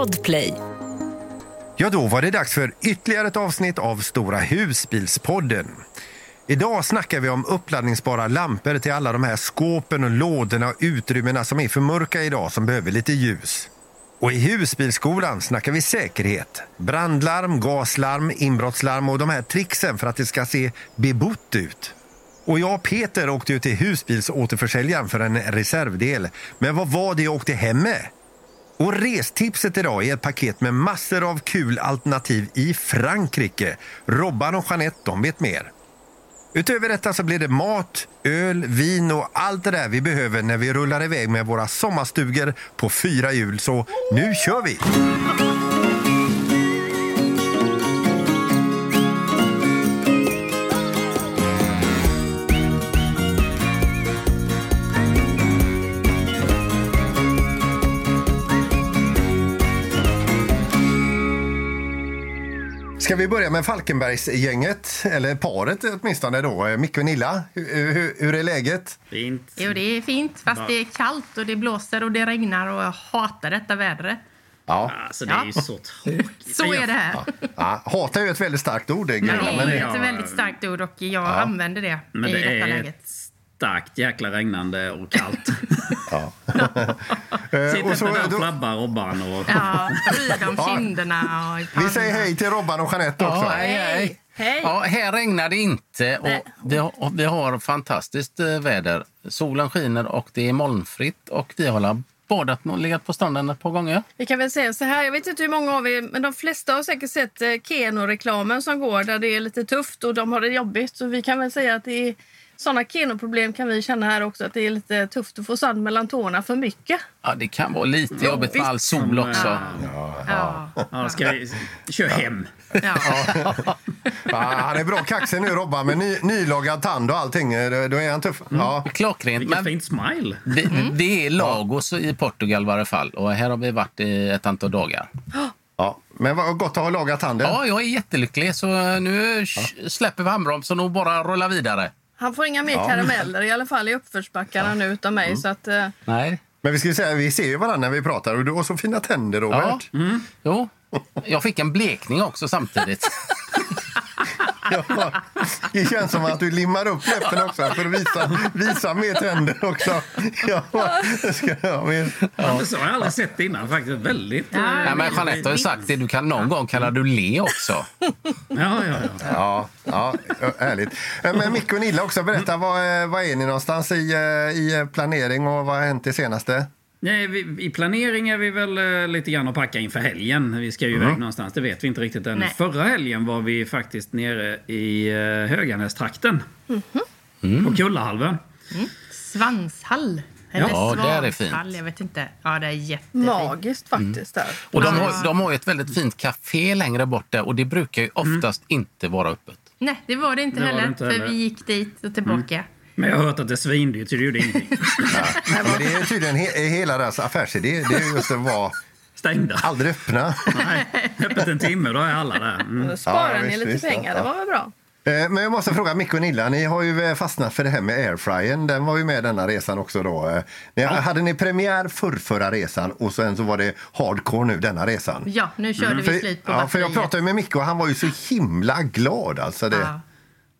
Podplay. Ja, då var det dags för ytterligare ett avsnitt av Stora husbilspodden. Idag snackar vi om uppladdningsbara lampor till alla de här skåpen och lådorna och utrymmena som är för mörka idag som behöver lite ljus. Och i husbilskolan snackar vi säkerhet. Brandlarm, gaslarm, inbrottslarm och de här tricksen för att det ska se bebott ut. Och jag och Peter åkte ju till husbilsåterförsäljaren för en reservdel. Men vad var det jag åkte hem med? Och restipset idag är ett paket med massor av kul alternativ i Frankrike. Robban och Jeanette, de vet mer. Utöver detta så blir det mat, öl, vin och allt det där vi behöver när vi rullar iväg med våra sommarstugor på fyra hjul. Så nu kör vi! Ska vi börja med Falkenbergsgänget, eller paret åtminstone då. Micke och Nilla, hur, hur, hur är läget? Fint. Jo, det är fint, fast det är kallt och det blåser och det regnar och jag hatar detta vädret. Ja. Alltså, det är ju så tråkigt. Så är det här. ja. Hata är ju ett väldigt starkt ord. Det, Men det är ett väldigt starkt ord och jag använder det Men i det detta är läget. Starkt jäkla regnande och kallt. ja. Sitter Eh, och så, inte där och flabbar Robban och... Ja, ryr om kinderna och i vi säger hej till Robban och Jeanette också. Ja, hej, hej. Hej! Ja, här regnar det inte och vi har, vi har fantastiskt eh, väder. Solen skiner och det är molnfritt och vi har badat och legat på stranden ett par gånger. Vi kan väl säga så här, jag vet inte hur många av er, men de flesta har säkert sett eh, Keno-reklamen som går där det är lite tufft och de har det jobbigt. Så vi kan väl säga att det är sådana Keno-problem kan vi känna här också, att det är lite tufft att få sand mellan tårna för mycket. Ja, det kan vara lite jobbigt med all sol också. Ja. Ja, ska vi... Kör hem. Ja. Ja, han är bra kaxig nu Robban med ny, nylagad tand och allting. Då, är han tuff. Ja. Klockrent. Vilket Men fint smile. det, det är Lagos i Portugal i varje fall och här har vi varit i ett antal dagar. Ja. Men vad gott att ha lagat tanden. Ja, jag är jättelycklig så nu släpper vi handbromsen och bara rullar vidare. Han får inga mer karameller i alla fall i uppförsbackarna nu utav mig. Så att, eh, Nej. Men vi ska säga, vi ser ju varandra när vi pratar och du har så fina tänder Robert. Ja. Jo. Jag fick en blekning också samtidigt. Ja. Det känns som att du limmar upp läppen också för att visa, visa mer tänder också. Ja, ska med. Ja. Så har jag aldrig sett det innan faktiskt. Väldigt... Ja. eh, Ja, men Jeanette har ju sagt det, du kan någon gång kalla du le också. Ja, ja, ja. Ja, ja, härligt. Men Micke och Nilla också, berätta vad, vad är ni någonstans i, eh, i planering och vad har hänt det senaste? Nej, vi, I planering är vi väl eh, lite grann att packa inför helgen. Vi ska ju iväg någonstans, det vet vi inte riktigt än. Nej. Förra helgen var vi faktiskt nere i uh, Höganästrakten. På Kullahalvön. Svanshall. Eller Ja, där är svanshall, fint. Jag vet inte. Ja, det är jättefint. magiskt faktiskt där. Och de har, de har ju ett väldigt fint café längre bort där och det brukar ju oftast inte vara öppet. Nej, det var det inte Det var det heller. inte för heller. vi gick dit och tillbaka. Men jag har hört att det är svindyrt, så det gjorde ingenting. Ja, men det är tydligen he, hela deras affärsidé. Det är just att vara Stängda. aldrig öppna. Nej, öppet en timme, då är alla där. Mm. Då sparar Ja, ni visst, lite visst, pengar, ja. det var väl bra. Eh, Men jag måste fråga Micke och Nilla, ni har ju eh, fastnat för det här med airfryern. Den var ju med denna resan också då. Eh, Ni, Hade ni premiär för förra resan och sen så var det hardcore nu denna resan? Ja, nu körde vi För, slut på ja, för jag batteriet. pratade med Micke och han var ju så himla glad. Alltså det. Ja.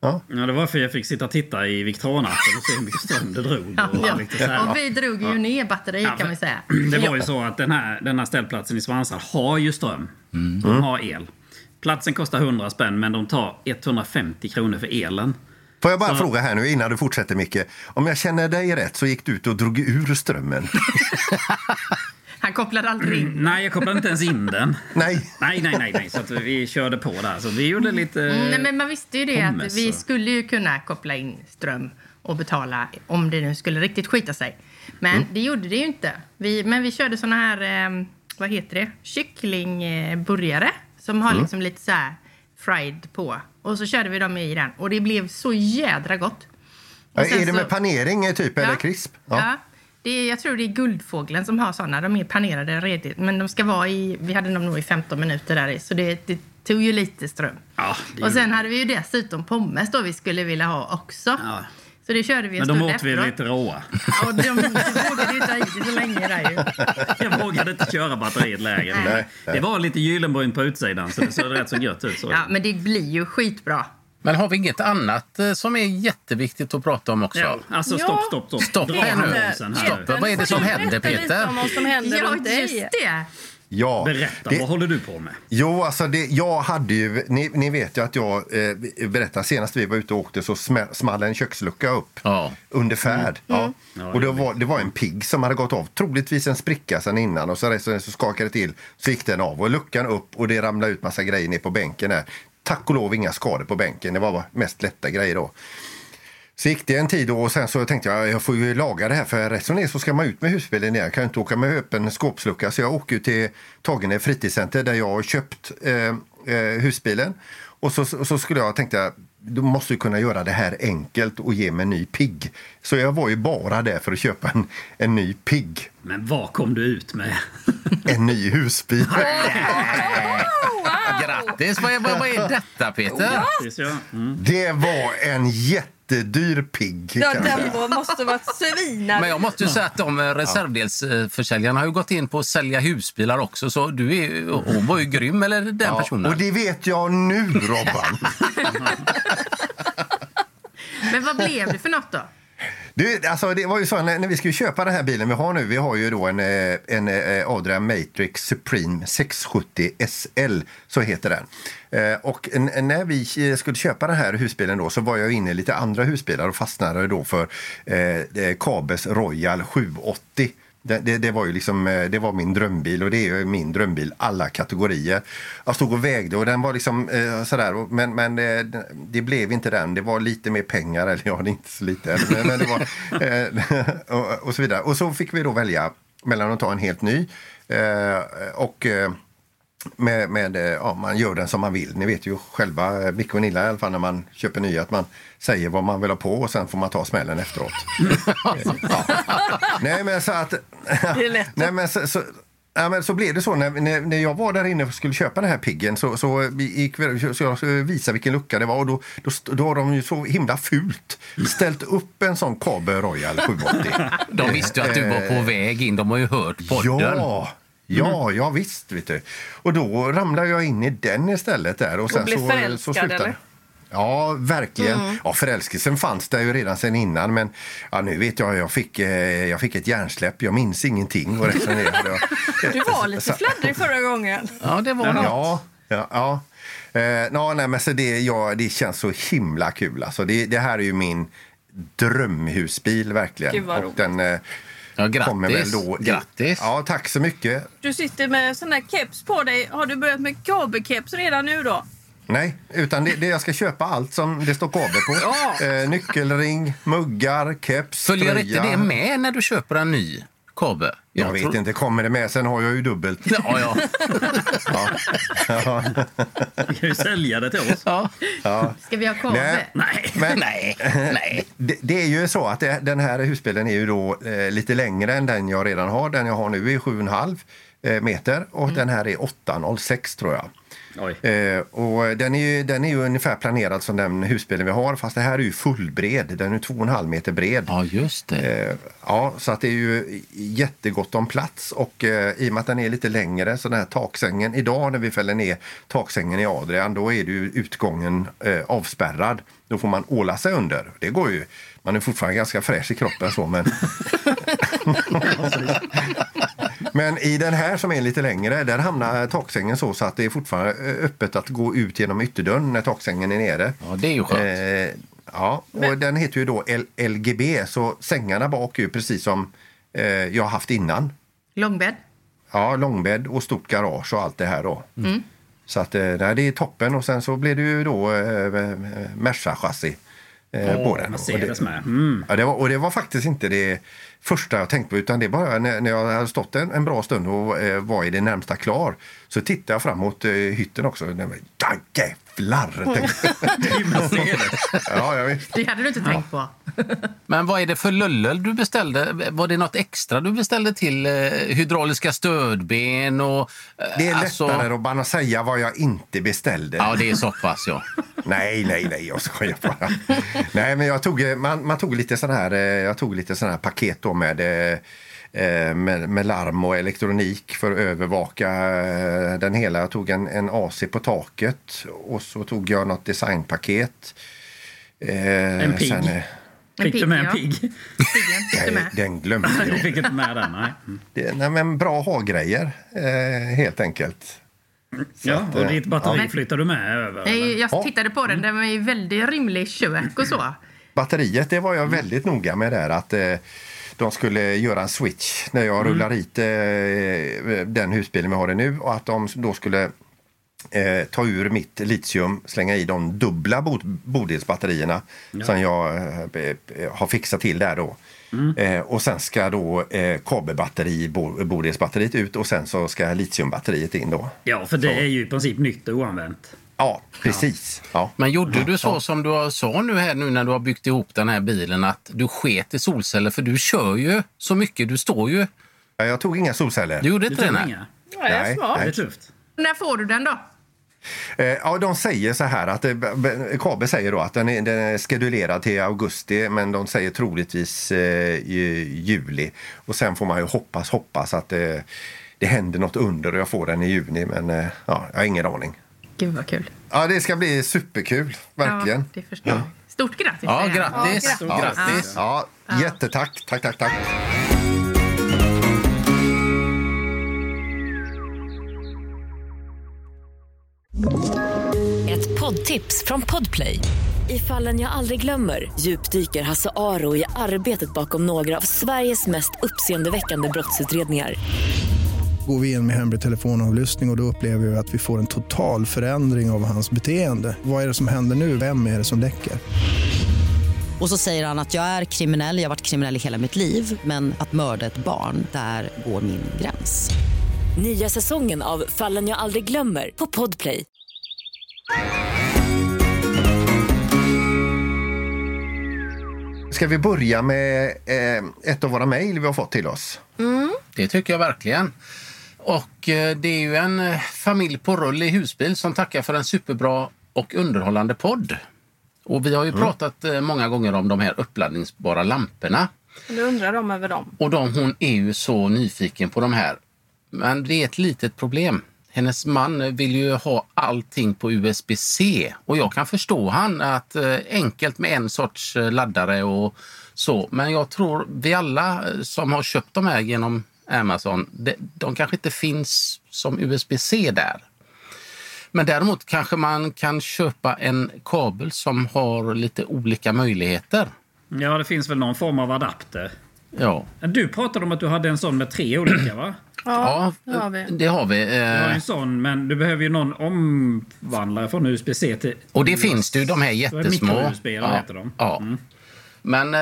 Ja. Ja, det var för jag fick sitta och titta i Victoranatten och se hur mycket ström det drog. Och Ja. lite så här. Och vi drog ju ner batteriet Ja, kan vi säga. Det var ju så att den här, den här ställplatsen i Svansar har ju ström. De har el. Platsen kostar 100 spänn men de tar 150 kronor för elen. Får jag bara Så- fråga här nu innan du fortsätter Micke. Om jag känner dig rätt så gick du ut och drog ur strömmen. Han kopplade aldrig in. Nej, jag kopplade inte ens in den. Nej. Nej, nej, nej. nej. Så att vi körde på där. Så vi gjorde lite... Mm, nej, men man visste ju det att vi skulle ju kunna koppla in ström och betala om det nu skulle riktigt skita sig. Men Mm. det gjorde det ju inte. Vi, men vi körde såna här, eh, vad heter det, kycklingburgare som har liksom lite så här fried på. Och så körde vi dem i den och det blev så jädra gott. Och är det med panering typ eller krisp? Ja. Det är, jag tror det är Guldfågeln som har såna. De är panerade redigt. Men de ska vara i, vi hade dem nog i 15 minuter där i. Så det, det tog ju lite ström. Ja, det och sen hade vi ju dessutom pommes då vi skulle vilja ha också. Ja. Så det körde vi en Men de åt vi efteråt. lite råa. Och de vågade ju inte ha i det så länge där ju. Jag vågade inte köra batteriet lägre. Det var lite gyllenbrunt på utsidan så det såg rätt så gött ut. Så. Ja, men det blir ju skitbra. Men har vi inget annat eh, som är jätteviktigt att prata om också? Ja, alltså stopp, stopp, stopp. Stopp här nu. Stopp. Vad är det som händer, Peter? om vad som händer Ja, just det. Ja, Berätta, det- vad håller du på med? Jo, alltså det, jag hade ju, ni, ni vet ju att jag eh, berättade senast vi var ute och åkte så small en kökslucka upp Ja. under färd. Ja. Ja, och det var, det var en pigg som hade gått av, troligtvis en spricka sen innan och så, så, så skakade det till så gick den av och luckan upp och det ramlade ut massa grejer ner på bänken där. Tack och lov inga skador på bänken, det var mest lätta grejer då. Så gick det en tid då och sen så tänkte jag jag får ju laga det här för rätt som det är så ska man ut med husbilen ner. Jag kan ju inte åka med öppen skåpslucka så jag åker till Tagene fritidscenter där jag har köpt eh, eh, husbilen. Och så, så skulle jag tänkte du måste ju kunna göra det här enkelt och ge mig en ny pigg. Så jag var ju bara där för att köpa en, en ny pigg. Men vad kom du ut med? En ny husbil. Grattis! Vad är, vad, är detta, Peter? Mm. Det var en jättedyr pigg. Ja, den måste varit svinad. Men jag måste ju säga att de eh, reservdelsförsäljarna har ju gått in på att sälja husbilar också. Så du är, hon var ju grym, eller den Ja, personen. och det vet jag nu, Robban. Men vad blev det för något då? Du, alltså det var ju så när, när vi skulle köpa den här bilen vi har nu. Vi har ju då en, eh, en, en Adria Matrix Supreme 670 SL, så heter den. Eh, Och när vi eh, skulle köpa den här husbilen då så var jag inne i lite andra husbilar och fastnade då för eh, Kabes Royal 780. Det, det, det var ju liksom, eh, det var min drömbil och det är ju min drömbil alla kategorier. Jag stod och vägde och den var liksom eh, sådär, men, men eh, det, det blev inte den. Det var lite mer pengar, eller ja, det är inte så lite. Men, men det var, eh, och, och så vidare. Och så fick vi då välja mellan att ta en helt ny eh, och eh, med, med, eh, ja, man gör den som man vill. Ni vet ju själva, eh, Micke och Nilla i alla fall, när man köper nya, att man säger vad man vill ha på och sen får man ta smällen efteråt. ja. Nej, men så att... Det är lätt. Nej, men så, så, ja, men så blev det så när, när, när jag var där inne och skulle köpa den här piggen så, så, vi gick, så jag skulle visa vilken lucka det var och då, då, då har de ju så himla fult ställt upp en sån Kabe Royal 780. De visste ju att du var på väg in. De har ju hört podden. Ja, ja, ja visst. Vet du. Och då ramlade jag in i den istället. där. Och, sen blev så, förälskad, så slutade- eller? Ja, verkligen. Ja, förälskelsen fanns där ju redan sen innan. Men ja, nu vet jag, jag fick, eh, jag fick ett hjärnsläpp. Jag minns ingenting. Och resonerade. Du var lite fladdrig förra gången. Ja, det var något. Ja, ja, ja. Eh, nå, nej, men så det, ja, det känns så himla kul. Alltså, det, det här är ju min drömhusbil verkligen. Gud, vad och roligt. den eh, Ja, grattis. kommer väl då... Grattis. Ja, tack så mycket. Du sitter med sån här keps på dig. Har du börjat med kabelkeps redan nu då? Nej, utan det, det jag ska köpa allt som det står kabel på. Ja. Eh, nyckelring, muggar, keps, Följer tröja. inte det med när du köper en ny Kabe? Jag, vet tror- inte, kommer det med? Sen har jag ju dubbelt. Ja, ja. Du kan ju sälja det till oss. ja. Ska vi ha kabel? Nej. Nej. Men Nej, nej. det, det är ju så att det, den här husbilen är ju då eh, lite längre än den jag redan har. Den jag har nu är 7,5 eh, meter och den här är 8,06 tror jag. Eh, och den, är ju, den är ju ungefär planerad som den husbilen vi har fast det här är ju fullbred. Den är 2,5 meter bred. Ja, just det. Eh, ja, så att det är ju jättegott om plats och eh, i och med att den är lite längre så den här taksängen idag när vi fäller ner taksängen i Adrian då är det ju utgången eh, avspärrad. Då får man åla sig under. Det går ju. Man är fortfarande ganska fräsch i kroppen så men Men i den här som är lite längre, där hamnar taksängen så, så att det är fortfarande eh, öppet att gå ut genom ytterdörren när taksängen är nere. Ja, det är ju skönt. Eh, ja, och den heter ju då L- LGB, så sängarna bak är ju precis som eh, jag har haft innan. Långbädd? Ja, långbädd och stort garage och allt det här då. Mm. Så att eh, nej, det är toppen och sen så blir det ju då eh, Merca-chassi eh, på den. Och det, med. Mm. Ja, det var, och det var faktiskt inte det första jag tänkte på utan det bara när, när jag hade stått en, en bra stund och eh, var i det närmsta klar så tittade jag fram mot eh, hytten också. Ja, jävlar! tänkte ja, jag vet. Det hade du inte tänkt på. Men vad är det för lullel du beställde? Var det något extra du beställde till? Eh, hydrauliska stödben och... eh, Det är alltså- lättare att bara säga vad jag inte beställde. Ja, det är så pass, ja. Nej, nej, nej, jag skojar bara. nej, men jag tog, man, man tog lite sån här, eh, jag tog lite sån här paket då med eh, eh, med, med, larm och elektronik för att övervaka den hela. Jag tog en, en AC på taket och så tog jag något designpaket. en pigg? Sen, Fick du med en pigg? Nej, den glömde jag. Fick inte med den? Nej. Mm. Det, nej men bra ha-grejer, eh, helt enkelt. Så ja, att, och ditt batteri ja. flyttar du med över? Nej, jag tittade på den. Den var ju väldigt rymlig kök och så. Batteriet, det var jag väldigt noga med där. Att eh, de skulle göra en switch när jag mm. rullar hit eh, den husbilen vi har nu och att de då skulle eh, ta ur mitt litium, slänga i de dubbla boddelsbatterierna ja. som jag eh, har fixat till där då. Mm. Eh, och sen ska då eh, kabelbatteri, boddelsbatteriet ut och sen så ska litiumbatteriet in då. Ja, för det så. är ju i princip nytt och oanvänt. Ja, precis. Ja. Men gjorde du så som du sa nu här nu när du har byggt ihop den här bilen att du sket i solceller för du kör ju så mycket, du står ju. Ja, jag tog inga solceller. Du gjorde inte det? Nej, nej, nej. När får du den då? Eh, ja, de säger så här att Kabe säger då att den är, den är skedulerad till augusti men de säger troligtvis eh, juli. Och sen får man ju hoppas, hoppas att det, det händer något under och jag får den i juni men eh, ja, jag har ingen aning. Gud vad kul. Ja, det ska bli superkul, verkligen. Ja, det förstår jag. Stort grattis! Ja, grattis! Ja, grattis. Ja, jättetack! Tack, tack, tack! Ett poddtips från Podplay. I fallen jag aldrig glömmer djupdyker Hasse Aro i arbetet bakom några av Sveriges mest uppseendeväckande brottsutredningar går vi in med hemlig telefonavlyssning och, och då upplever vi att vi får en total förändring av hans beteende. Vad är det som händer nu? Vem är det som läcker? Och så säger han att jag är kriminell, jag har varit kriminell i hela mitt liv men att mörda ett barn, där går min gräns. Nya säsongen av Fallen jag aldrig glömmer på Podplay. Ska vi börja med eh, ett av våra mejl vi har fått till oss? Mm. Det tycker jag verkligen. Och eh, det är ju en eh, familj på rull i husbil som tackar för en superbra och underhållande podd. Och vi har ju mm. pratat eh, många gånger om de här uppladdningsbara lamporna. Nu undrar de över dem. Och de, hon är ju så nyfiken på de här. Men det är ett litet problem. Hennes man vill ju ha allting på USB-C och jag kan förstå han att enkelt med en sorts laddare och så. Men jag tror vi alla som har köpt de här genom Amazon, de, de kanske inte finns som USB-C där. Men däremot kanske man kan köpa en kabel som har lite olika möjligheter. Ja, det finns väl någon form av adapter. Ja. Du pratade om att du hade en sån med tre olika, va? Ja, det har vi. Det har vi. Du har en sån, men du behöver ju någon omvandlare från USB-C till... Och det finns det ju, de här jättesmå. Micro-USB, ja. heter de. Ja. Mm. Men eh,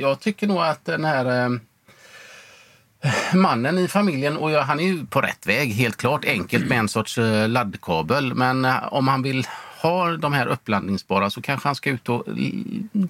jag tycker nog att den här eh, mannen i familjen, och han är ju på rätt väg helt klart, enkelt med en sorts eh, laddkabel. Men eh, om han vill ha de här uppladdningsbara så kanske han ska ut och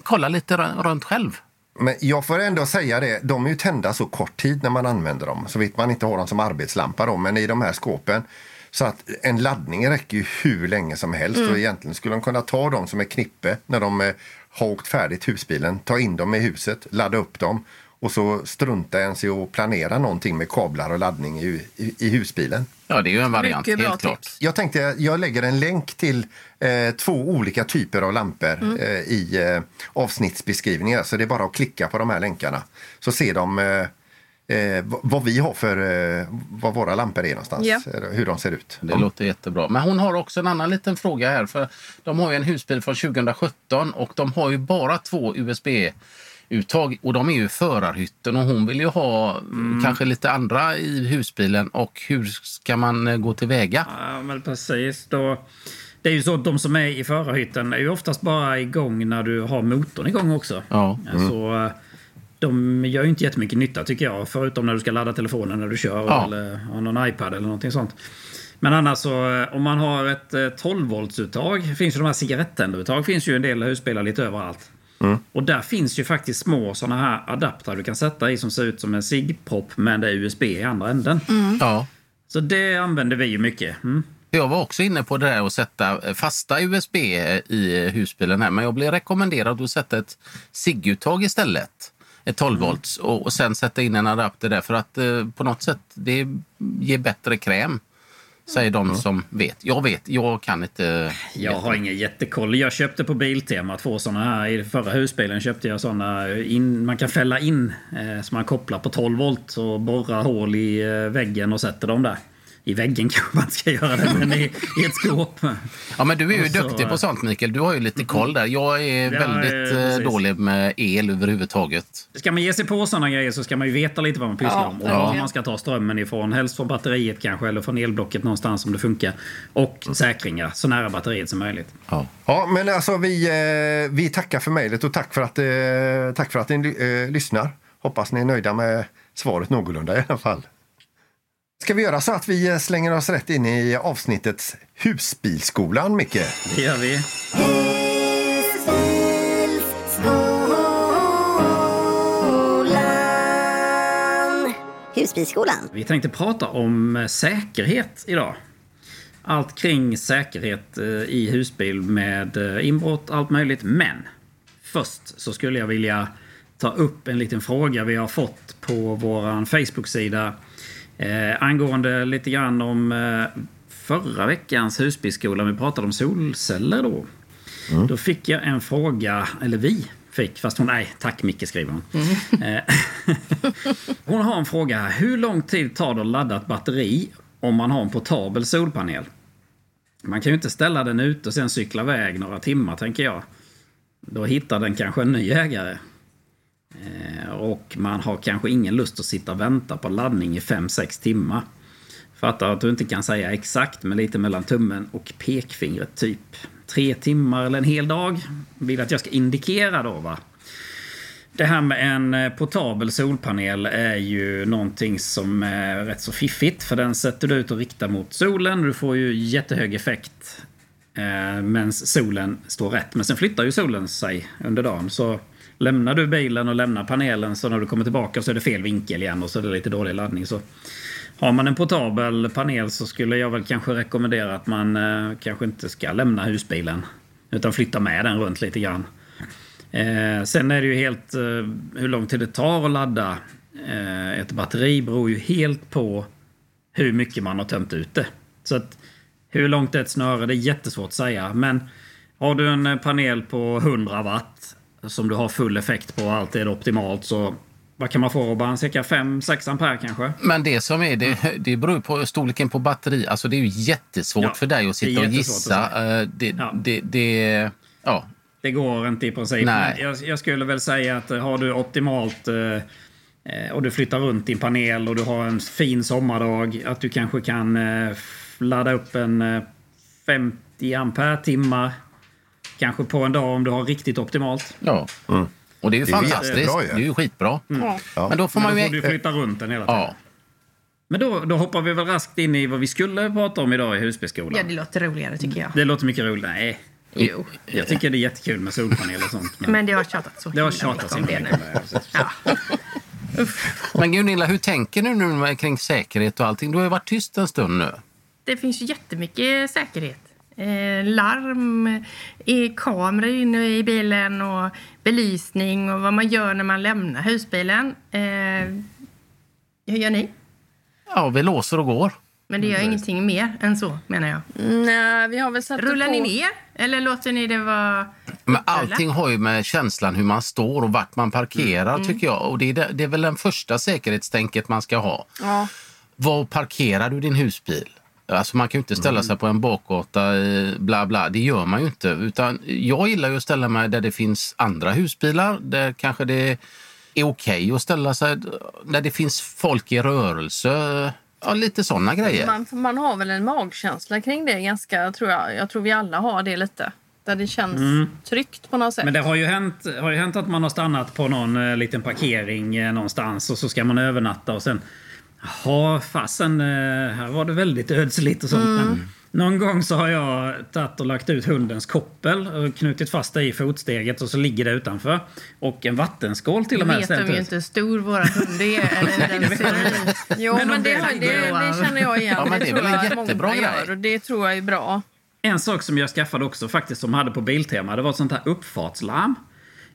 kolla lite runt själv. Men jag får ändå säga det, de är ju tända så kort tid när man använder dem. Så vitt man inte har dem som arbetslampa då, men i de här skåpen. Så att en laddning räcker ju hur länge som helst. Mm. Och egentligen skulle de kunna ta dem som ett knippe när de eh, har åkt färdigt husbilen, ta in dem i huset, ladda upp dem och så strunta ens i att planera någonting med kablar och laddning i, i, i husbilen. Ja, det är ju en variant, Mycket helt klart. Tips. Jag tänkte jag lägger en länk till eh, två olika typer av lampor mm. eh, i eh, avsnittsbeskrivningar. Så det är bara att klicka på de här länkarna så ser de eh, eh, vad vi har för, eh, vad våra lampor är någonstans, ja. hur de ser ut. Det låter jättebra. Men hon har också en annan liten fråga här. För De har ju en husbil från 2017 och de har ju bara två USB uttag och de är ju förarhytten och hon vill ju ha mm. kanske lite andra i husbilen och hur ska man eh, gå tillväga? Ja, men precis. Då, det är ju så att de som är i förarhytten är ju oftast bara igång när du har motorn igång också. Ja. Mm. Så, de gör ju inte jättemycket nytta tycker jag, förutom när du ska ladda telefonen när du kör ja. eller har någon iPad eller någonting sånt. Men annars så, eh, om man har ett 12 eh, voltsuttag, finns ju de här cigarettänderuttag, finns ju en del husbilar lite överallt. Mm. Och där finns ju faktiskt små sådana här adaptrar du kan sätta i som ser ut som en propp men det är USB i andra änden. Mm. Ja. Så det använder vi ju mycket. Mm. Jag var också inne på det där att sätta fasta USB i husbilen här, men jag blev rekommenderad att sätta ett SIG-uttag istället. Ett 12 volts och, och sen sätta in en adapter där för att eh, på något sätt det ger bättre kräm. Säger de som vet. Jag vet, jag kan inte. Jag har ingen jättekoll. Jag köpte på Biltema två sådana här. I förra husbilen köpte jag sådana in, man kan fälla in eh, som man kopplar på 12 volt och borra hål i eh, väggen och sätter dem där. I väggen kanske man ska göra det, men i, i ett skåp. Ja, men du är ju så- duktig på sånt Mikael. Du har ju lite koll där. Jag är Ja, väldigt eh, precis. dålig med el överhuvudtaget. Ska man ge sig på sådana grejer så ska man ju veta lite vad man pysslar Ja, om. Och ja. var man ska ta strömmen ifrån. Helst från batteriet kanske, eller från elblocket någonstans om det funkar. Och säkringar så nära batteriet som möjligt. Ja. Ja, men alltså vi, eh, vi tackar för mejlet och tack för att, eh, tack för att ni lyssnar. Hoppas ni är nöjda med svaret någorlunda i alla fall. Ska vi göra så att vi slänger oss rätt in i avsnittets Husbilsskolan, Micke? Det gör vi. Husbilsskolan. Husbilsskolan. Vi tänkte prata om eh, säkerhet idag. Allt kring säkerhet eh, i husbil med eh, inbrott, allt möjligt. Men först så skulle jag vilja ta upp en liten fråga vi har fått på vår Facebook-sida eh, angående lite grann om eh, förra veckans husbilsskola. Vi pratade om solceller då. Då fick jag en fråga, eller vi fick, fast hon, nej tack Micke skriver hon. Eh, hon har en fråga här. Hur lång tid tar det att ladda ett batteri om man har en portabel solpanel? Man kan ju inte ställa den ute och sen cykla iväg några timmar tänker jag. Då hittar den kanske en ny ägare. Eh, och man har kanske ingen lust att sitta och vänta på laddning i 5-6 timmar. Fattar att du inte kan säga exakt, men lite mellan tummen och pekfingret typ. Tre timmar eller en hel dag. Vill att jag ska indikera då va. Det här med en eh, portabel solpanel är ju någonting som är rätt så fiffigt. För den sätter du ut och riktar mot solen. Du får ju jättehög effekt eh, medan solen står rätt. Men sen flyttar ju solen sig under dagen. Så lämnar du bilen och lämnar panelen så när du kommer tillbaka så är det fel vinkel igen och så är det lite dålig laddning. Så har man en portabel panel så skulle jag väl kanske rekommendera att man eh, kanske inte ska lämna husbilen. Utan flytta med den runt lite grann. Eh, sen är det ju helt eh, hur lång tid det tar att ladda eh, ett batteri beror ju helt på hur mycket man har tömt ut det. Så att hur långt är ett snöre? Det är jättesvårt att säga. Men har du en eh, panel på 100 watt som du har full effekt på och allt är optimalt så vad kan man få Robban? Cirka 5-6 ampere kanske? Men det som är det, det beror på storleken på batteri. Alltså det är ju jättesvårt Ja, för dig att sitta och gissa. Eh, Det, Ja. det, det, ja. Det går inte i princip. Nej. Jag, jag skulle väl säga att eh, har du optimalt eh, och du flyttar runt din panel och du har en fin sommardag. Att du kanske kan ladda upp en eh, 50 ampere timmar. Kanske på en dag om du har riktigt optimalt. ja. Och det är ju Det är ju fantastiskt. jättebra ju. Det är ju skitbra. Ja. Men då får man då ju... får du flytta runt den hela tiden. Ja. Men då, då hoppar vi väl raskt in i vad vi skulle prata om idag i husbilsskolan. Ja, det låter roligare tycker jag. Det låter mycket roligt. Nej, Jo. jag tycker det är jättekul med solpaneler och sånt. Men Men det har tjatat så det har himla mycket om det nu. det. Men Gunilla, hur tänker du nu kring säkerhet och allting? Du har ju varit tyst en stund nu. Det finns ju jättemycket säkerhet. Eh, larm, eh, kameror inne i bilen och belysning och vad man gör när man lämnar husbilen. Eh, hur gör ni? Ja, vi låser och går. Men det gör ingenting mer än så, menar jag. Nej, vi har väl satt Rullar på... ni ner? Eller låter ni det vara... Men allting har ju med känslan hur man står och vart man parkerar Mm. tycker jag. Och det är, det, det är väl den första säkerhetstänket man ska ha. Ja. Var parkerar du din husbil? Alltså man kan ju inte ställa sig på en bakgata, bla bla. Det gör man ju inte. Utan jag gillar ju att ställa mig där det finns andra husbilar. Där kanske det är okej att ställa sig där det finns folk i rörelse. Ja, lite sådana grejer. Man, man har väl en magkänsla kring det ganska, tror jag. Jag tror vi alla har det lite. Där det känns tryggt på något sätt. Men det har ju, hänt, har ju hänt att man har stannat på någon eh, liten parkering eh, någonstans och så ska man övernatta och sen... Jaha, fasen, eh, här var det väldigt ödsligt och sånt. Men Någon gång så har jag tagit och lagt ut hundens koppel och knutit fast det i fotsteget och så ligger det utanför. Och en vattenskål till och med vet ställt de ju ut. inte hur stor våra hund är. Eller den ser ut. Jo, Men men, det, det har- det, det känner jag igen. Ja, men det är tror väl en jag att jättebra många gör och det tror jag är bra. En sak som jag skaffade också faktiskt som hade på Biltema, det var ett sånt här uppfartslarm.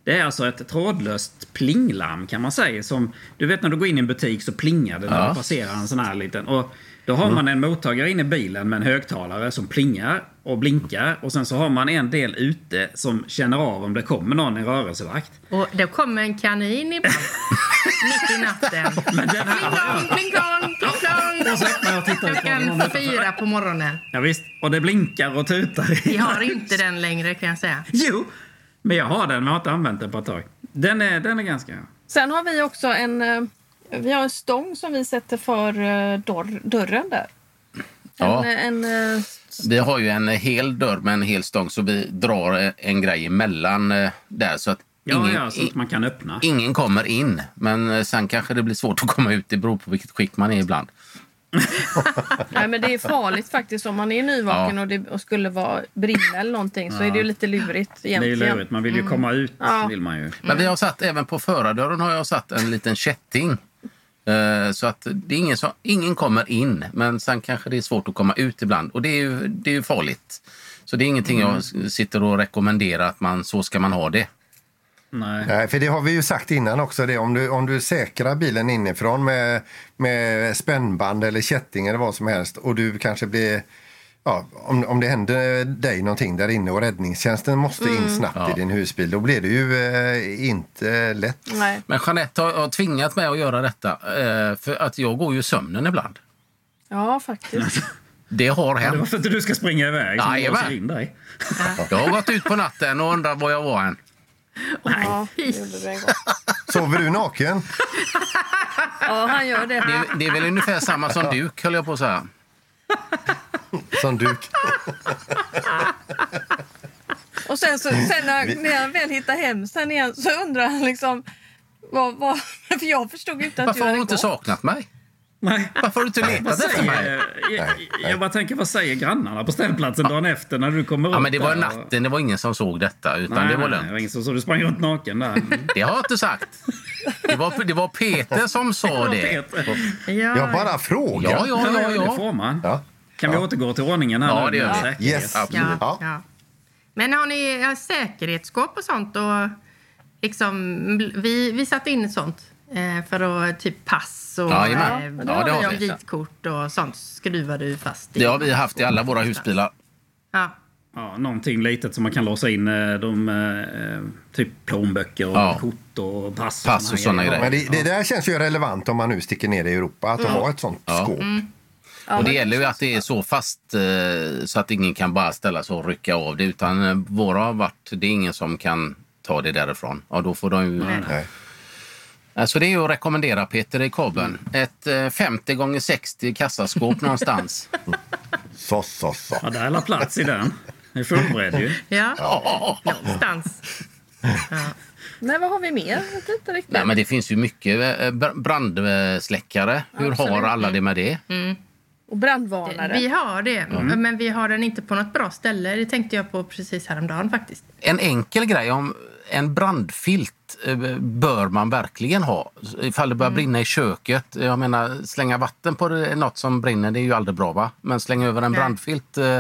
Det är alltså ett trådlöst plinglarm kan man säga. Som, du vet när du går in i en butik så plingar det när Ja. du passerar en sån här liten. Och då har man en mottagare inne i bilen med en högtalare som plingar och blinkar. Och sen så har man en del ute som känner av om det kommer någon i rörelsevakt. Och då kommer en kanin ibland. Mitt i natten. Men den här, pling plong, pling plong. och så öppnar jag och tittar ut på någon Klockan fyra på morgonen. Ja, visst. Och det blinkar och tutar. Vi har inte den längre kan jag säga. Jo, men jag har den men jag har inte använt den på ett tag. Den är, den är ganska... Sen har vi också en, eh, vi har en stång som vi sätter för eh, dörr, dörren där. Ja. En, en, eh, Vi har ju en hel dörr med en hel stång så vi drar en grej emellan där så att Ja, ingen, ja, så att man kan öppna. ingen kommer in. Men sen kanske det blir svårt att komma ut. Det beror på vilket skick man är ibland. Nej, men det är farligt faktiskt om man är nyvaken Ja. och det och skulle vara brinna eller någonting så är det ju lite lurigt Det är ju egentligen. lurigt. Man vill ju komma ut. Ja. Vill man ju. Men vi har satt även på förardörren har jag satt en liten kätting. Eh, Så att det är ingen, som, ingen kommer in, men sen kanske det är svårt att komma ut ibland. Och det är ju, det är ju farligt. Så det är ingenting jag s- sitter och rekommenderar att man så ska man ha det. Nej. Nej, för det har vi ju sagt innan också. Det. Om, du, om du säkrar bilen inifrån med, med spännband eller kätting eller vad som helst och du kanske blir... Ja, om, om det händer dig någonting där inne och räddningstjänsten måste in snabbt i din husbil, då blir det ju eh, inte lätt. Nej. Men Jeanette har, har tvingat mig att göra detta eh, för att jag går ju sömnen ibland. Ja, faktiskt. Det har Det var hänt. för att du ska springa iväg Jajamän. Jag har gått ut på natten och undrat var jag var än. Ja, det gjorde det en gång. Sover du naken? Ja, han gör det. Det, är- det är väl ungefär samma som duk, höll jag på att säga. Som duk? Och sen, så, sen när, när han väl hittar hem sen igen så undrar han liksom... Vad, vad, för jag förstod inte att Varför du har hade du inte gått. saknat mig? Nej. Varför har du inte letat efter mig? jag, jag bara tänker, vad säger grannarna på ställplatsen dagen efter när du kommer Ja, upp men det var natten, det var ingen som såg detta. Utan Nej, det var nej, det lugnt. var ingen som så du sprang runt naken där. Det har jag inte sagt. Det var, det var Peter som sa det. Ja, Jag bara frågar. Ja, ja, ja. Det ja. får man. Ja. Kan vi återgå till ordningen här Ja, det gör med vi. säkerhet? Yes. Absolut. Ja, Ja. ja. Men har ni ja, säkerhetsskåp och sånt? Och liksom, vi, vi satte in sånt för att typ pass och Jajamän. eh, Ja, det har vi. kreditkort och sånt skruvade du fast i. Det har vi haft i alla våra husbilar. Ja. Ja, någonting litet som man kan låsa in. eh, De, eh, typ plånböcker och Ja. kort och pass. Pass och såna grejer. Men det, det där känns ju relevant om man nu sticker ner i Europa, att ha ett sånt Ja. skåp. och det gäller ju att det är så fast eh, så att ingen kan bara ställa sig och rycka av det. Utan eh, våra har varit, det är ingen som kan ta det därifrån. Ja, då får de ju... Nej. Alltså det är ju att rekommendera Peter i kabeln. Ett eh, 50 gånger 60 kassaskåp någonstans. Så, så, så. Ja, där är alla plats i den. Det är fullbredd ju. Ja, någonstans. Nej, vad har vi mer? Inte riktigt. Nej, men det finns ju mycket eh, br- brandsläckare. Hur har Absolut. alla det med det? Och brandvarnare. Vi har det, men vi har den inte på något bra ställe. Det tänkte jag på precis häromdagen faktiskt. En enkel grej om en brandfilt eh, bör man verkligen ha. Ifall det börjar brinna i köket. Jag menar, slänga vatten på det, något som brinner det är ju aldrig bra. va? Men slänga över en Nej. brandfilt, eh,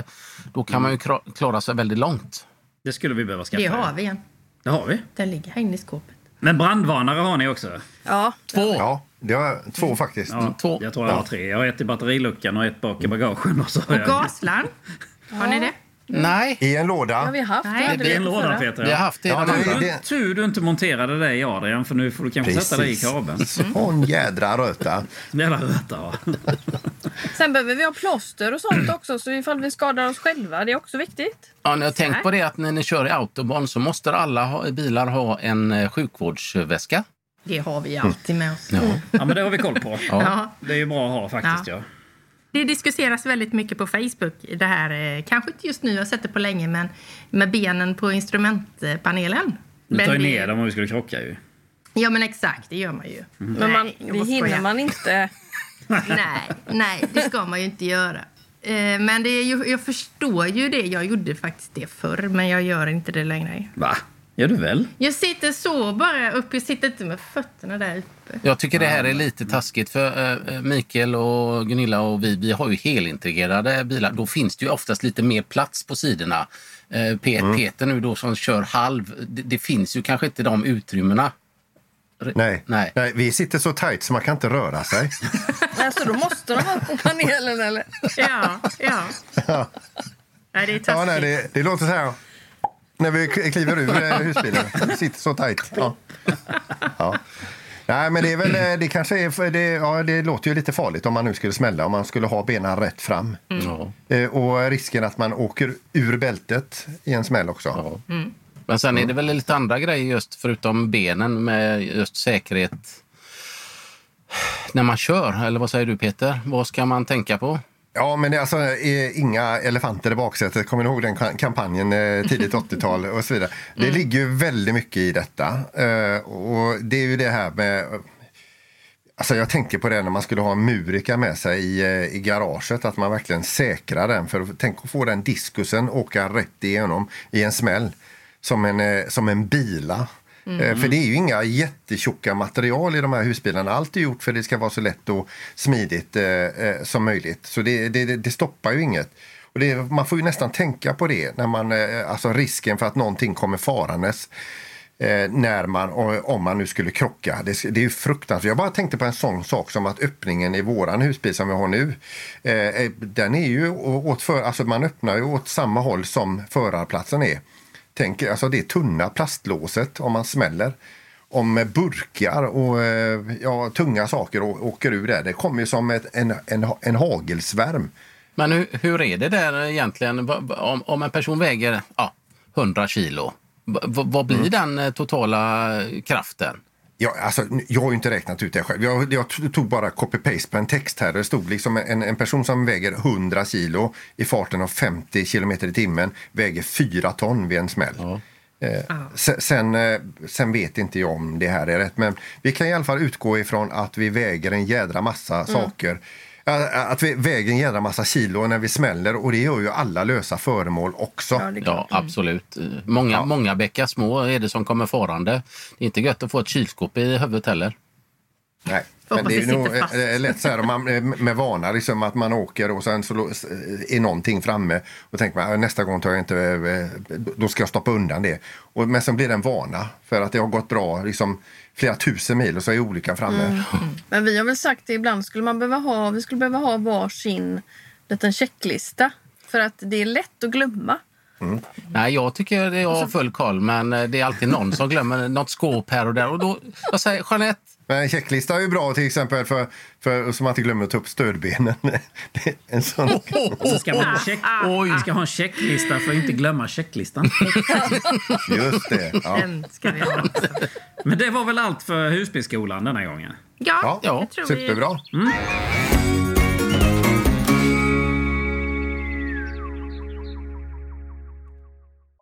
då kan man ju klara sig väldigt långt. Det skulle vi behöva skaffa. Det har vi en. Det har vi. Den ligger här inne i skåpet. Men brandvarnare har ni också? Ja, Två! Ja, det har två faktiskt. Ja, Två. Jag tror jag har tre. Jag har ett i batteriluckan och ett bak i bagagen. Och så Och jag... gaslarm. Har ni det? Nej, I en det har låda. vi haft. Nej, hade Det är en låda. Peter. vi har haft det Ja, det- det- Tur du inte monterade det i Adrian för nu får du kanske sätta det i kabeln. Sån jädra röta. Jävla röta va? Sen behöver vi ha plåster och sånt också, så ifall vi skadar oss själva. Det är också viktigt. Ja, ni har tänkt på det att när ni kör i autobahn så måste alla ha, bilar ha en eh, sjukvårdsväska. Det har vi alltid med oss. Ja. Ja men det har vi koll på. Ja. Det är ju bra att ha faktiskt ja. Det diskuteras väldigt mycket på Facebook. Det här, eh, kanske inte just nu, jag har sett det på länge, men med benen på instrumentpanelen. Du Men tar ju ner dem om vi skulle krocka ju. Ja, men exakt. Det gör man ju. Men man, jag det hinner man inte. Nej, nej, det ska man ju inte göra. Eh, men det är ju, jag förstår ju det. Jag gjorde faktiskt det förr, men jag gör inte det längre. Va? Gör du väl? Jag sitter så bara uppe. Jag sitter inte med fötterna där uppe. Jag tycker det här är lite taskigt för eh, Mikael och Gunilla och vi, vi har ju helintegrerade bilar. Då finns det ju oftast lite mer plats på sidorna. Eh, Peter nu då som kör halv, det, det finns ju kanske inte de utrymmena. Nej. Nej. Nej, vi sitter så tajt så man kan inte röra sig. Alltså, då måste de vara på panelen eller? Ja, ja. Nej, det är taskigt. Ja, nej, det, det låter så här när vi kliver ur eh, husbilen. Vi sitter så tajt. Ja. Ja. Nej, men det är väl, eh, det kanske är, det, ja, det låter ju lite farligt om man nu skulle smälla, om man skulle ha benen rätt fram. Ja. Eh, Och risken att man åker ur bältet i en smäll också. Ja. Men sen är det väl lite andra grejer just förutom benen med just säkerhet när man kör. Eller vad säger du Peter? Vad ska man tänka på? Ja, men det är alltså eh, inga elefanter i baksätet. Kommer ni ihåg den ka- kampanjen eh, tidigt 80-tal och så vidare? Det ligger ju väldigt mycket i detta. Eh, och det är ju det här med Alltså jag tänker på det när man skulle ha en murika med sig i, i garaget, att man verkligen säkrar den. För tänk att få den diskusen åka rätt igenom i en smäll som en, som en bila. Mm. Eh, för det är ju inga jättetjocka material i de här husbilarna. Allt är gjort för att det ska vara så lätt och smidigt eh, eh som möjligt. Så det, det, det- stoppar ju inget. Och det, man får ju nästan tänka på det, när man, eh, alltså risken för att någonting kommer farandes. Eh, när man, om man nu skulle krocka. Det, det är ju fruktansvärt. Jag bara tänkte på en sån sak som att öppningen i våran husbil som vi har nu, eh, den är ju åt för, alltså man öppnar ju åt samma håll som förarplatsen är. Tänk, alltså det tunna plastlåset om man smäller. Om burkar och eh, ja, tunga saker åker ur där. Det kommer ju som ett, en, en, en hagelsvärm. Men hur, hur är det där egentligen? Om, om en person väger ja, 100 kilo, va- va- vad blir den eh, totala kraften? Ja, alltså, jag har ju inte räknat ut det själv. Jag, jag tog bara copy-paste på en text här. Det stod liksom en, en person som väger 100 kilo i farten av 50 kilometer i timmen väger 4 ton vid en smäll. Eh, se- sen, eh, sen vet inte jag om det här är rätt, men vi kan i alla fall utgå ifrån att vi väger en jädra massa saker. Att vi väger en jädra massa kilo när vi smäller och det gör ju alla lösa föremål också. Ja. Ja, absolut. Många, många bäckar små är det som kommer farande. Det är inte gött att få ett kylskåp i huvudet heller. Nej. Men det är nog fast. lätt så här man, med vana, liksom att man åker och sen så är någonting framme och tänker man "Ah, nästa gång tar jag inte, då ska jag stoppa undan det. Och, men sen blir det en vana för att det har gått bra liksom, flera tusen mil och så är olyckan framme. Mm. Men vi har väl sagt det ibland skulle man behöva ha, vi skulle behöva ha varsin liten checklista. För att det är lätt att glömma. Nej, jag tycker det har full koll, men eh, det är alltid någon som glömmer något skåp här och där. Och då, jag säger Jeanette, Men en checklista är ju bra till exempel för, för så man inte glömmer att ta upp stödbenen. Det är en sån... Så ska man ha, check, vi ska ha en checklista för att inte glömma checklistan. Just det. Ja. Den. Men det var väl allt för husbilsskolan denna gången? Ja, Ja, Ja, det tror vi. Superbra.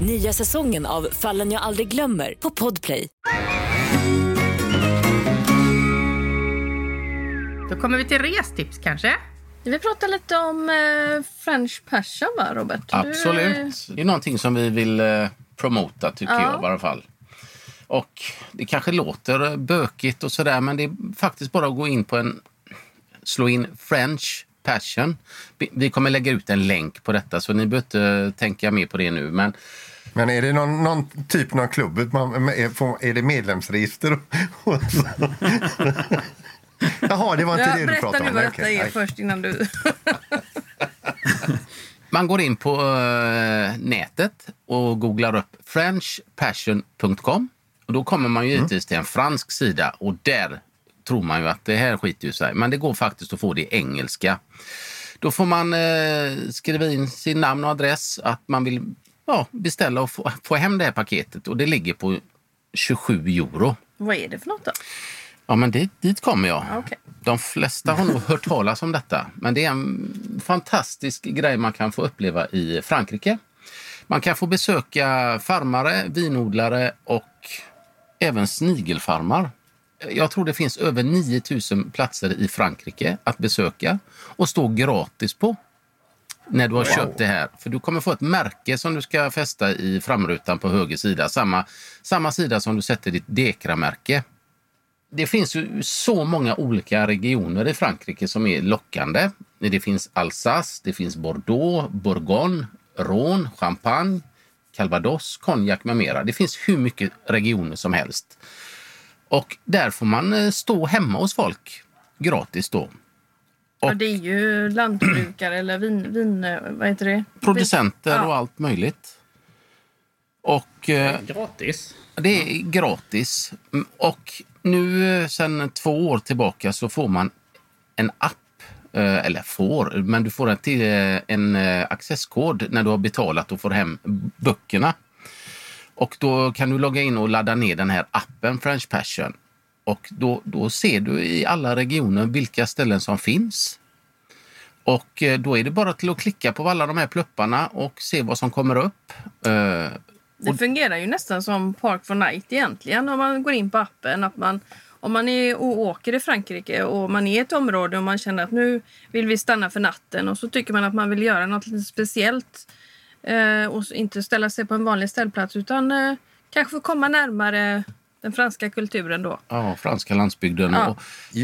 Nya säsongen av Fallen jag aldrig glömmer på Podplay. Då kommer vi till restips kanske. Vi pratar lite om eh, French passion va Robert? Du, eh, absolut. Det är någonting som vi vill eh, promota, tycker Ja. jag i alla fall. Och det kanske låter eh, bökigt och sådär, men det är faktiskt bara att gå in på en... Slå in French passion. Vi- Vi kommer lägga ut en länk på detta, så ni behöver inte tänka mer på det nu. Men Men är det någon, någon typ någon klubb? Man, är, det medlemsregister? och så? Jaha, det var inte Ja, det du berätta pratade nu om. vad Nej, detta okej, är först innan du... Man går in på eh, nätet och googlar upp frenchpassion.com. Och då kommer man ju givetvis till en fransk sida och där tror man ju att det här skiter ju sig. Men det går faktiskt att få det i engelska. Då får man eh, skriva in sin namn och adress, att man vill ja, beställa och få, få hem det här paketet och det ligger på 27 euro. Vad är det för något då? Ja, men dit, dit kommer jag. Okej. De flesta har nog hört talas om detta, men det är en fantastisk grej man kan få uppleva i Frankrike. Man kan få besöka farmare, vinodlare och även snigelfarmar. Jag tror det finns över 9000 platser i Frankrike att besöka och stå gratis på när du har köpt det här. För du kommer få ett märke som du ska fästa i framrutan på höger sida. Samma, samma sida som du sätter ditt Dekra-märke. Det finns ju så många olika regioner i Frankrike som är lockande. Det finns Alsace, det finns Bordeaux, Bourgogne, Rhône, Champagne, Calvados, konjak med mera. Det finns hur mycket regioner som helst. Och där får man eh, stå hemma hos folk gratis då. Ja, Och- det är ju lantbrukare eller vin... vin vad heter det? Producenter Ja. och allt möjligt. Och eh, Gratis. det är gratis. Och nu eh, sedan två år tillbaka så får man en app. eh, Eller får, men du får en, till, eh, en accesskod när du har betalat och får hem böckerna. Och då kan du logga in och ladda ner den här appen French Passion. Och då, då ser du i alla regioner vilka ställen som finns. Och eh, då är det bara till att klicka på alla de här plupparna och se vad som kommer upp. Eh, Det fungerar ju nästan som Park for Night egentligen om man går in på appen. Att man, om man är och åker i Frankrike och man är i ett område och man känner att nu vill vi stanna för natten och så tycker man att man vill göra något lite speciellt eh, och inte ställa sig på en vanlig ställplats utan kanske komma närmare den franska kulturen då. Ja, franska landsbygden. Ja. Och,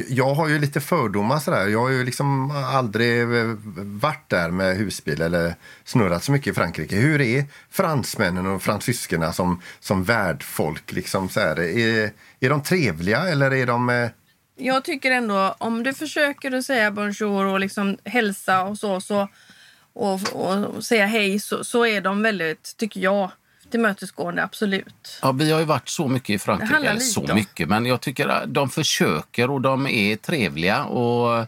Jag har ju lite fördomar sådär. Jag har ju liksom aldrig varit där med husbil eller snurrat så mycket i Frankrike. Hur är fransmännen och fransyskorna som, som värdfolk? Liksom så här? Är, är de trevliga eller är de... eh, Jag tycker ändå om du försöker att säga bonjour och liksom hälsa och så, så och, och, och säga hej så, så är de väldigt, tycker jag, tillmötesgående, absolut. ja, vi har ju varit så mycket i Frankrike, eller så om- mycket, men jag tycker att de försöker och de är trevliga. Och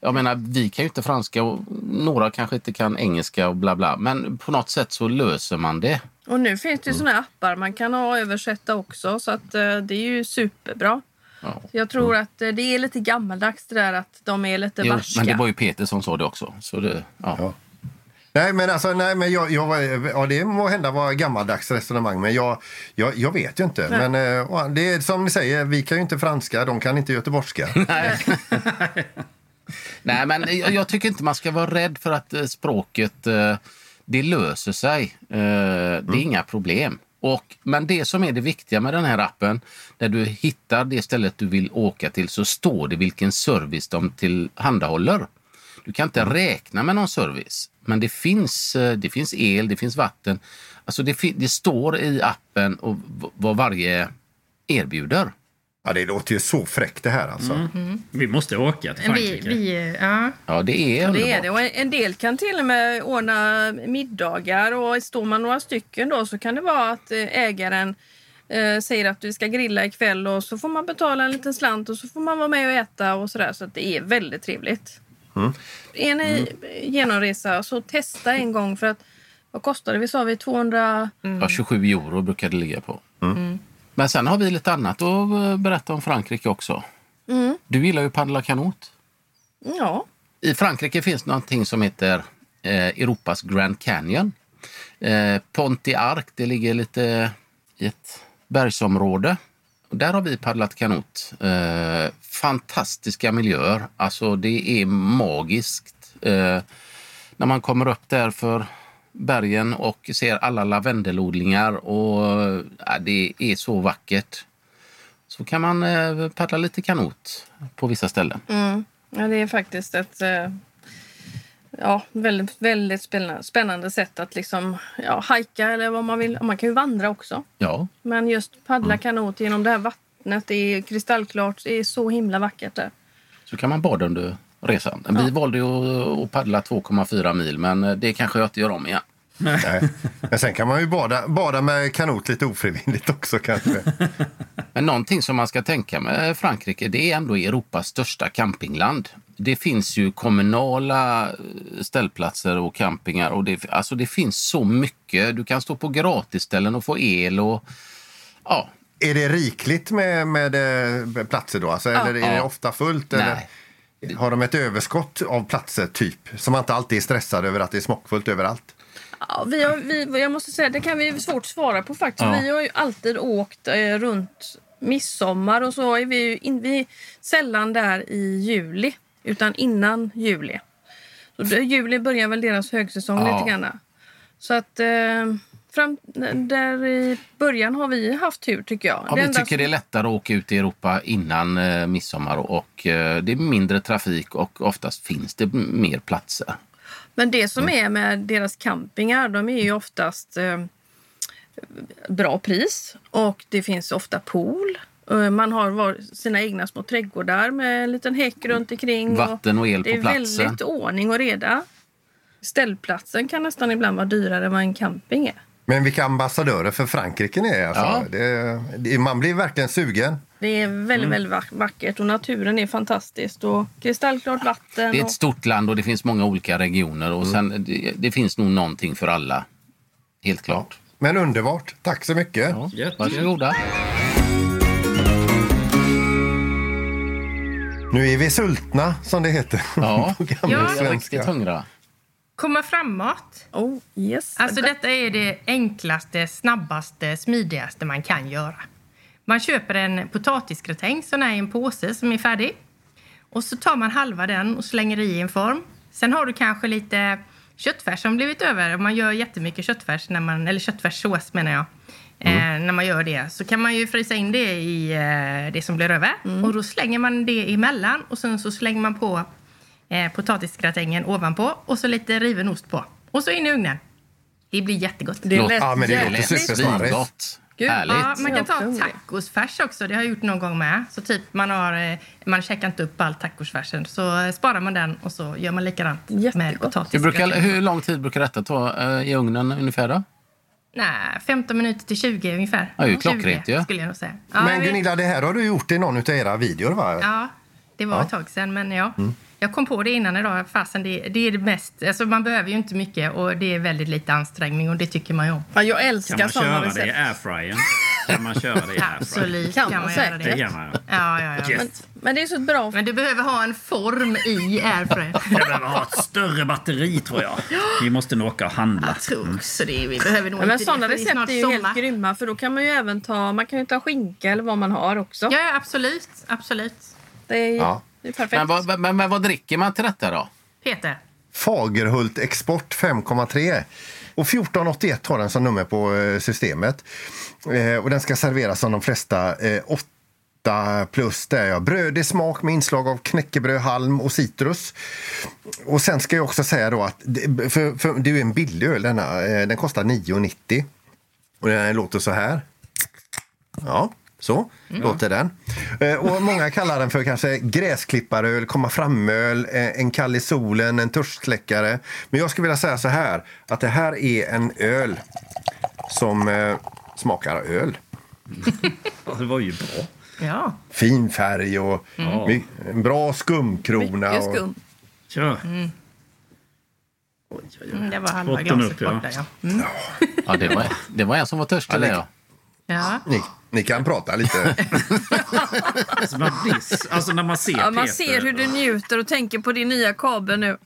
jag menar, vi kan ju inte franska och några kanske inte kan engelska och bla bla, men på något sätt så löser man det. Och nu finns det ju såna här appar man kan ha översätta också så att eh, det är ju superbra. Ja. Jag tror att eh, det är lite gammaldags det där att de är lite Jo, varska. men det var ju Peter som sa det också. Så det, ja. Ja. Nej, men alltså, nej, men jag, jag, var- ja, det må hända vara gammaldags resonemang, men jag, jag, jag vet ju inte. Men eh, det är som ni säger, vi kan ju inte franska, de kan inte göteborgska. Nej, men jag, jag tycker inte man ska vara rädd för att eh, språket, eh, det löser sig. Eh, det är inga problem. Och, men det som är det viktiga med den här appen, när du hittar det stället du vill åka till så står det vilken service de tillhandahåller. Du kan inte räkna med någon service, men det finns, eh, det finns el, det finns vatten. Alltså det, det står i appen och vad varje erbjuder. Ja, det låter ju så fräckt det här alltså. Vi måste åka till Vi, Frankrike. vi, ja. Ja, det är Det är underbart. det. Och en- en del kan till och med ordna middagar och står man några stycken då så kan det vara att eh, ägaren eh, säger att vi ska grilla ikväll och så får man betala en liten slant och så får man vara med och äta och sådär. Så att det är väldigt trevligt. Är ni genomresa så testa en gång för att vad kostar det? Vi sa vi 200... Ja, 27 euro brukar det ligga på. Men sen har vi lite annat att eh, berätta om Frankrike också. Du gillar ju paddla kanot. Ja. I Frankrike finns någonting som heter eh, Europas Grand Canyon. Eh, Pont d'Arc, det ligger lite i ett bergsområde. Och där har vi paddlat kanot. Eh, fantastiska miljöer. Alltså det är magiskt. Eh, när man kommer upp där för bergen och ser alla lavendelodlingar och eh, det är så vackert. Så kan man eh, paddla lite kanot på vissa ställen. Mm. ja, det är faktiskt ett eh, ja, väldigt, väldigt spännande, spännande sätt att liksom, ja, hajka eller vad man vill. Man kan ju vandra också. Ja, Men just paddla kanot genom det här vattnet, det är kristallklart. Det är så himla vackert där. så kan man bada under resan. Vi valde ju att- att paddla 2,4 mil men eh, det kanske jag inte gör om igen. Nej. Men sen kan man ju bada, bada med kanot lite ofrivilligt också kanske. Men någonting som man ska tänka med Frankrike det är ändå Europas största campingland. Det finns ju kommunala eh, ställplatser och campingar. Och det, alltså det finns så mycket. Du kan stå på gratisställen och få el. och ja. Är det rikligt med, med eh, platser då? Alltså, Eller är det Ja. ofta fullt? Nej. Eller har de ett överskott av platser, typ? Så man inte alltid är stressad över att det är smockfullt överallt? Ja, vi har, vi, jag måste säga, det kan vi svårt svara på faktiskt. Ja. Vi har ju alltid åkt eh, runt midsommar och så är vi ju in, vi är sällan där i juli, utan innan juli. Så det, juli börjar väl deras högsäsong Ja. lite grann. Så att eh, fram, där i början har vi haft tur tycker jag. Ja, Det vi tycker som- det är lättare att åka ut i Europa innan eh, midsommar och eh, det är mindre trafik och oftast finns det mer platser. Men det som Mm. är med deras campingar, de är ju oftast eh, bra pris och det finns ofta pool. Eh, Man har sina egna små trädgårdar med en liten häck runt omkring. Vatten och el det på är platsen. väldigt ordning och reda. Ställplatsen kan nästan ibland vara dyrare än vad en camping är. Men vilka ambassadörer för Frankrike ni är. Alltså. Ja. Det, det, man blir verkligen sugen. Det är väldigt, väldigt vack- vackert och naturen är fantastisk och kristallklart vatten. Det är och- ett stort land och det finns många olika regioner och sen, det, det finns nog någonting för alla. Helt klart. Men underbart. Tack så mycket. Ja. Varsågoda. Nu är vi sultna, som det heter Ja. på Ja. gamla Jag är riktigt svenska. hungriga. Komma framåt. Oh, yes. Alltså detta är det enklaste, snabbaste, smidigaste man kan göra. Man köper en potatisgratäng som är i en påse som är färdig. Och så tar man halva den och slänger i en form. Sen har du kanske lite köttfärs som blivit över. Man gör jättemycket köttfärs, när man, eller köttfärssås menar jag. Eh, när man gör det så kan man ju frysa in det i eh, det som blir över. Och då slänger man det emellan och sen så slänger man på eh, potatisgratängen ovanpå och så lite riven ost på. Och så in i ugnen. Det blir jättegott. Det lät Ja, men det låter supersmarrigt. Gud, Härligt. Ja, man kan ta tacosfärs också. Det har jag gjort någon gång med. Så typ man har, man käkar inte upp all tacosfärsen. Så sparar man den och så gör man likadant med Jättegott. potatis. Hur, brukar, hur lång tid brukar detta ta i ugnen ungefär då? Nej, 15 minuter till 20 ungefär. Ja, det är ju 20 klockrent ju. skulle jag nog säga. Ja, Men. Gunilla, det här har du gjort i någon av era videor va? Ja, det var Ja. ett tag sedan. Men ja, Mm. jag kom på det innan idag. Fasen, det, det är det mest. Alltså, man behöver ju inte mycket och det är väldigt lite ansträngning och det tycker man ju om. Ja, jag Kan älskar man sådana köra det i recept. airfryern? Kan man köra det airfryern? Absolut Kan man man göra. Det det. kan man. Ja, ja, ja. Yes. Men det är så bra Men du behöver ha en form i airfryer. Jag behöver ha ett större batteri tror jag. Vi måste nog åka och handla. Jag tror också det. Vi behöver nog Ja, men sådana det, recept är ju sommar. helt grymma för då kan man ju även ta, man kan ju ta skinka eller vad man har också. Ja, ja, absolut. Absolut. Det är, Ja. det är perfekt. Men, vad- men, men vad dricker man till detta då? Peter. Fagerhult Export 5,3. Och 1481 har den som nummer på eh, systemet. Eh, och den ska serveras som de flesta eh, 8 plus. Där ja. Bröd i smak med inslag av knäckebröd, halm och citrus. Och sen ska jag också säga då att det, för, för, det är ju en billig öl denna. Den kostar 9,90. Och den låter så här. Ja, så låter den. Eh, Och många kallar den för kanske gräsklipparöl, komma fram-öl, eh, en kall i solen, en törstsläckare. Men jag skulle vilja säga så här, att det här är en öl som eh, smakar öl. Ja, det var ju bra. Ja. Fin färg och my- en bra skumkrona. Mycket Och, skum. Kör. Mm, det var halva glaset upp, ja. borta. Ja. Mm. Ja, det, var, det var en som var törstig. Ja, ja. Ja. ni, ni kan prata lite. Alltså, alltså när man ser Ja, man Peter. ser hur du njuter och tänker på din nya kabel nu.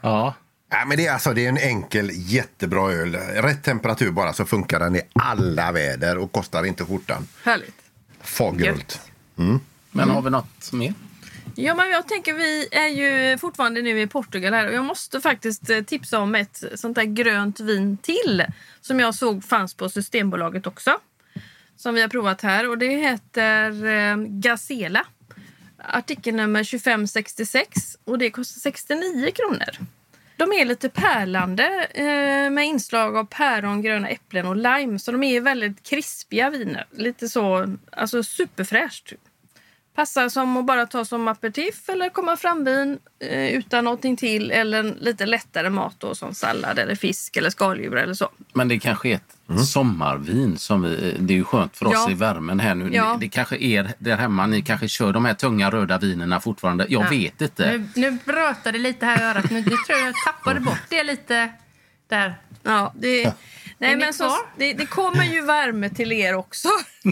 Ja. Nej, men det, är alltså, det är en enkel, jättebra öl. Rätt temperatur bara så funkar den i alla väder och kostar inte skjortan. Härligt. Fagerhult. Men har vi något mer? Ja, men jag tänker vi är ju fortfarande nu i Portugal här och jag måste faktiskt eh, tipsa om ett sånt där grönt vin till som jag såg fanns på Systembolaget också. Som vi har provat här och det heter eh, Gazela. Artikelnummer 2566 och det kostar 69 kronor. De är lite pärlande eh, med inslag av päron, gröna äpplen och lime. Så de är väldigt krispiga viner. Lite så, alltså superfräscht. Passar som att bara ta som aperitif eller komma fram vin eh, utan någonting till eller en lite lättare mat då, som sallad eller fisk eller skaldjur eller så. Men det kanske är ett sommarvin. Som vi, det är ju skönt för oss Ja. i värmen här nu. Ja. Det, det kanske är där hemma, ni kanske kör de här tunga röda vinerna fortfarande. Jag Ja. vet inte. Nu, nu brötar det lite här i örat. Nu, nu tror jag jag tappade bort det lite där. Ja, det, nej, men så, det, det kommer ju värme till er också.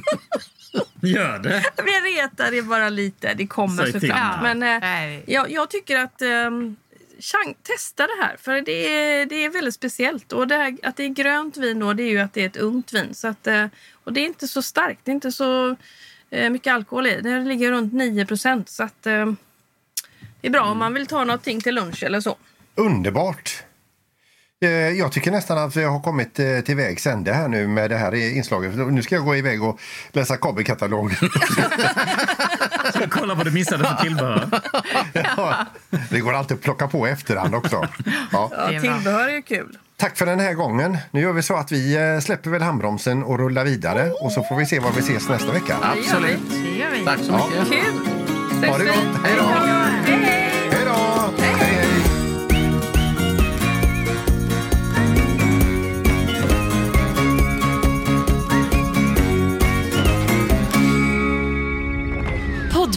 Gör det? Vi retar er bara lite. Det kommer såklart. Men eh, jag, jag tycker att um, testa det här. För det är, det är väldigt speciellt. Och det här, att det är grönt vin då, det är ju att det är ett ungt vin. Så att, eh, och det är inte så starkt. Det är inte så eh, mycket alkohol i. Det ligger runt 9 procent. Så att eh, det är bra om man vill ta någonting till lunch eller så. Underbart! Eh, Jag tycker nästan att vi har kommit eh, till vägs ände här nu med det här inslaget. Nu ska jag gå iväg och läsa kabelkatalogen. Ska jag kolla vad du missade för tillbehör? Ja, det går alltid att plocka på i efterhand också. Ja. Ja, tillbehör är kul. Tack för den här gången. Nu gör vi så att vi eh, släpper väl handbromsen och rullar vidare och så får vi se var vi ses nästa vecka. Absolut. Det gör vi. Tack så Ja. mycket. Kul! Ha det gott. Hej då!